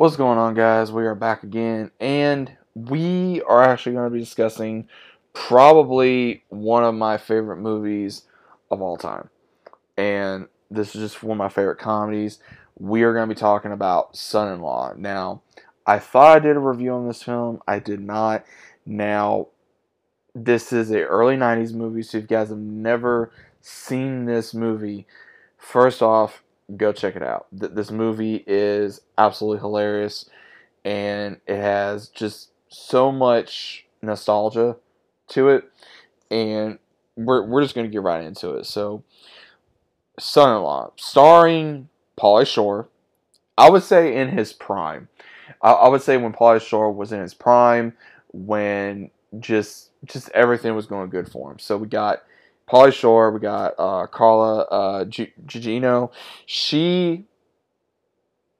What's going on, guys? We are back again, and we are actually going to be discussing probably one of my favorite movies of all time. And this is just one of my favorite comedies. We are going to be talking about Son in Law. Now, I thought I did a review on this film, I did not. Now, this is a early 90s movie, so if you guys have never seen this movie, first off, go check it out. Th- this movie is absolutely hilarious and it has just so much nostalgia to it and we're, we're just to get right into it. So, Son-in-Law, starring Pauly Shore, I would say in his prime. I, I would say when Pauly Shore was in his prime, when just just everything was going good for him. So we got Pauly Shore, we got uh, Carla uh, Gugino. She,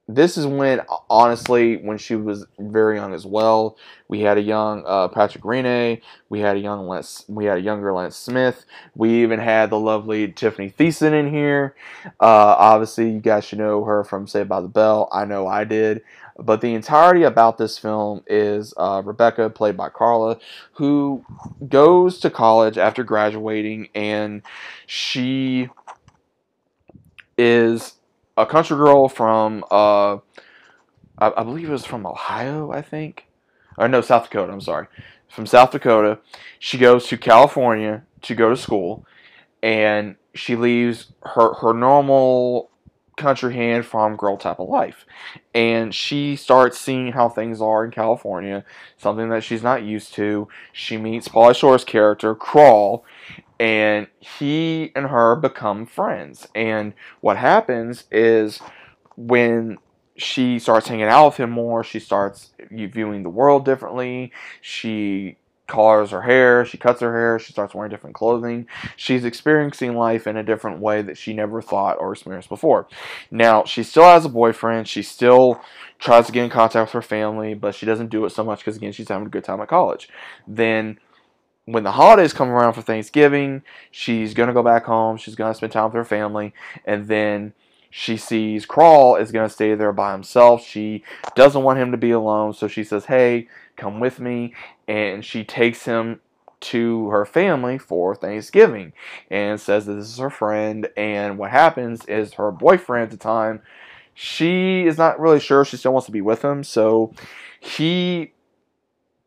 this is when, honestly, when she was very young as well. We had a young uh, Patrick Renna. We had a young Lance, we had a younger Lance Smith. We even had the lovely Tiffani Thiessen in here. Uh, obviously, you guys should know her from Saved by the Bell. I know I did. But the entirety about this film is uh, Rebecca, played by Carla, who goes to college after graduating, and she is a country girl from, uh, I, I, believe it was from Ohio, I think. Or no, South Dakota, I'm sorry. From South Dakota. She goes to California to go to school, and she leaves her, her normal country hand farm girl type of life. And she starts seeing how things are in California, something that she's not used to. She meets Pauly Shore's character, Crawl, and he and her become friends. And what happens is when she starts hanging out with him more, she starts viewing the world differently. She colors her hair, she cuts her hair, she starts wearing different clothing. She's experiencing life in a different way that she never thought or experienced before. Now, she still has a boyfriend, she still tries to get in contact with her family, but she doesn't do it so much because, again, she's having a good time at college. Then, when the holidays come around for Thanksgiving, she's going to go back home, she's going to spend time with her family, and then she sees Crawl is going to stay there by himself. She doesn't want him to be alone, so she says, Hey, come with me. And she takes him to her family for Thanksgiving and says that this is her friend. And what happens is her boyfriend at the time, she is not really sure she still wants to be with him. So he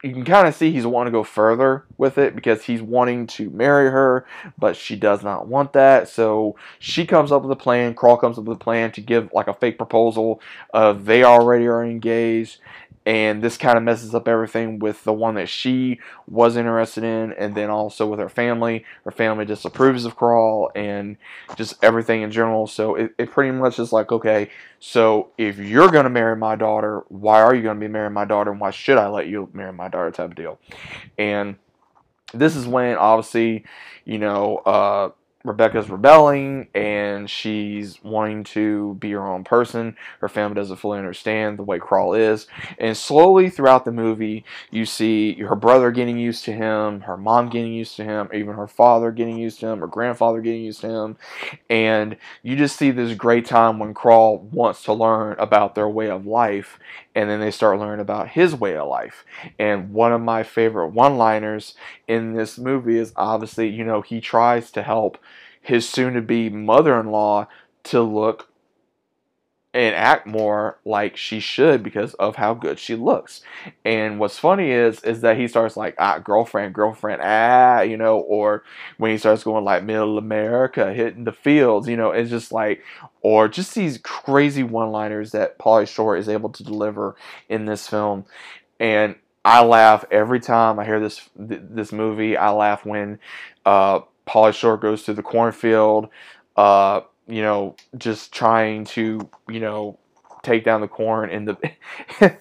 you can kind of see he's wanting to go further with it because he's wanting to marry her, but she does not want that. So she comes up with a plan. Crawl comes up with a plan to give like a fake proposal of they already are engaged, and this kind of messes up everything with the one that she was interested in and then also with her family. Her family disapproves of crawl and just everything in general. So it, it pretty much is like okay so if you're going to marry my daughter why are you going to be marrying my daughter and why should i let you marry my daughter type of deal? And this is when obviously you know uh Rebecca's rebelling and she's wanting to be her own person. Her family doesn't fully understand the way Crawl is. And slowly throughout the movie, you see her brother getting used to him, her mom getting used to him, even her father getting used to him, her grandfather getting used to him. And you just see this great time when Crawl wants to learn about their way of life and then they start learning about his way of life. And one of my favorite one liners in this movie is obviously, you know, he tries to help his soon to be mother in law to look and act more like she should because of how good she looks. And what's funny is is that he starts like ah girlfriend, girlfriend, ah, you know, or when he starts going like middle America, hitting the fields, you know, it's just like or just these crazy one-liners that Pauly Shore is able to deliver in this film. And I laugh every time I hear this this movie. I laugh when uh, Pauly Shore goes to the cornfield. Uh, you know, just trying to, you know, take down the corn in the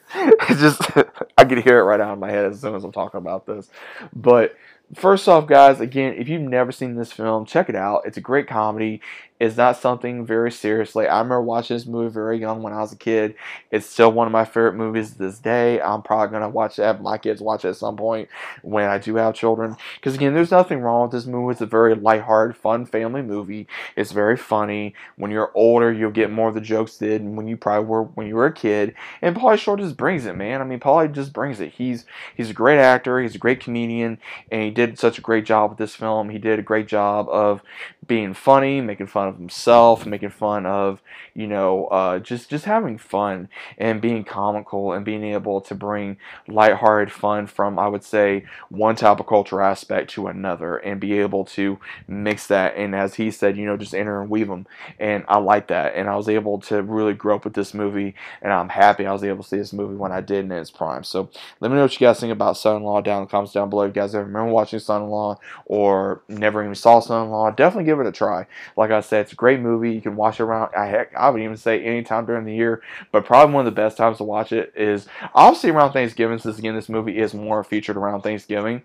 just I can hear it right out of my head as soon as I'm talking about this. But first off, guys, again, if you've never seen this film, check it out. It's a great comedy. It's not something very seriously. I remember watching this movie very young when I was a kid. It's still one of my favorite movies to this day. I'm probably going to watch that. my kids watch it at some point when I do have children. Because, again, there's nothing wrong with this movie. It's a very lighthearted, fun family movie. It's very funny. When you're older, you'll get more of the jokes did when you probably were when you were a kid. And Pauly Shore just brings it, man. I mean, Pauly just brings it. He's he's a great actor. He's a great comedian, and he did such a great job with this film. He did a great job of being funny, making fun of himself, making fun of you know uh, just just having fun and being comical and being able to bring lighthearted fun from I would say one type of culture aspect to another and be able to mix that and as he said you know just enter and weave them and I like that. And I was able to really grow up with this movie and I'm happy I was able to see this movie when I did in its prime. So let me know what you guys think about Son-in-Law down in the comments down below. You guys ever remember watching Son-in-Law or never even saw Son-in-Law definitely give it a try. Like I said, it's a great movie. You can watch it around. I heck, I would even say anytime during the year, but probably one of the best times to watch it is obviously around Thanksgiving. Since again, this movie is more featured around Thanksgiving.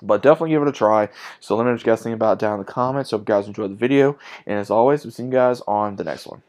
But definitely give it a try. So let me know what you guys think about it down in the comments. Hope you guys enjoyed the video. And as always, we'll see you guys on the next one.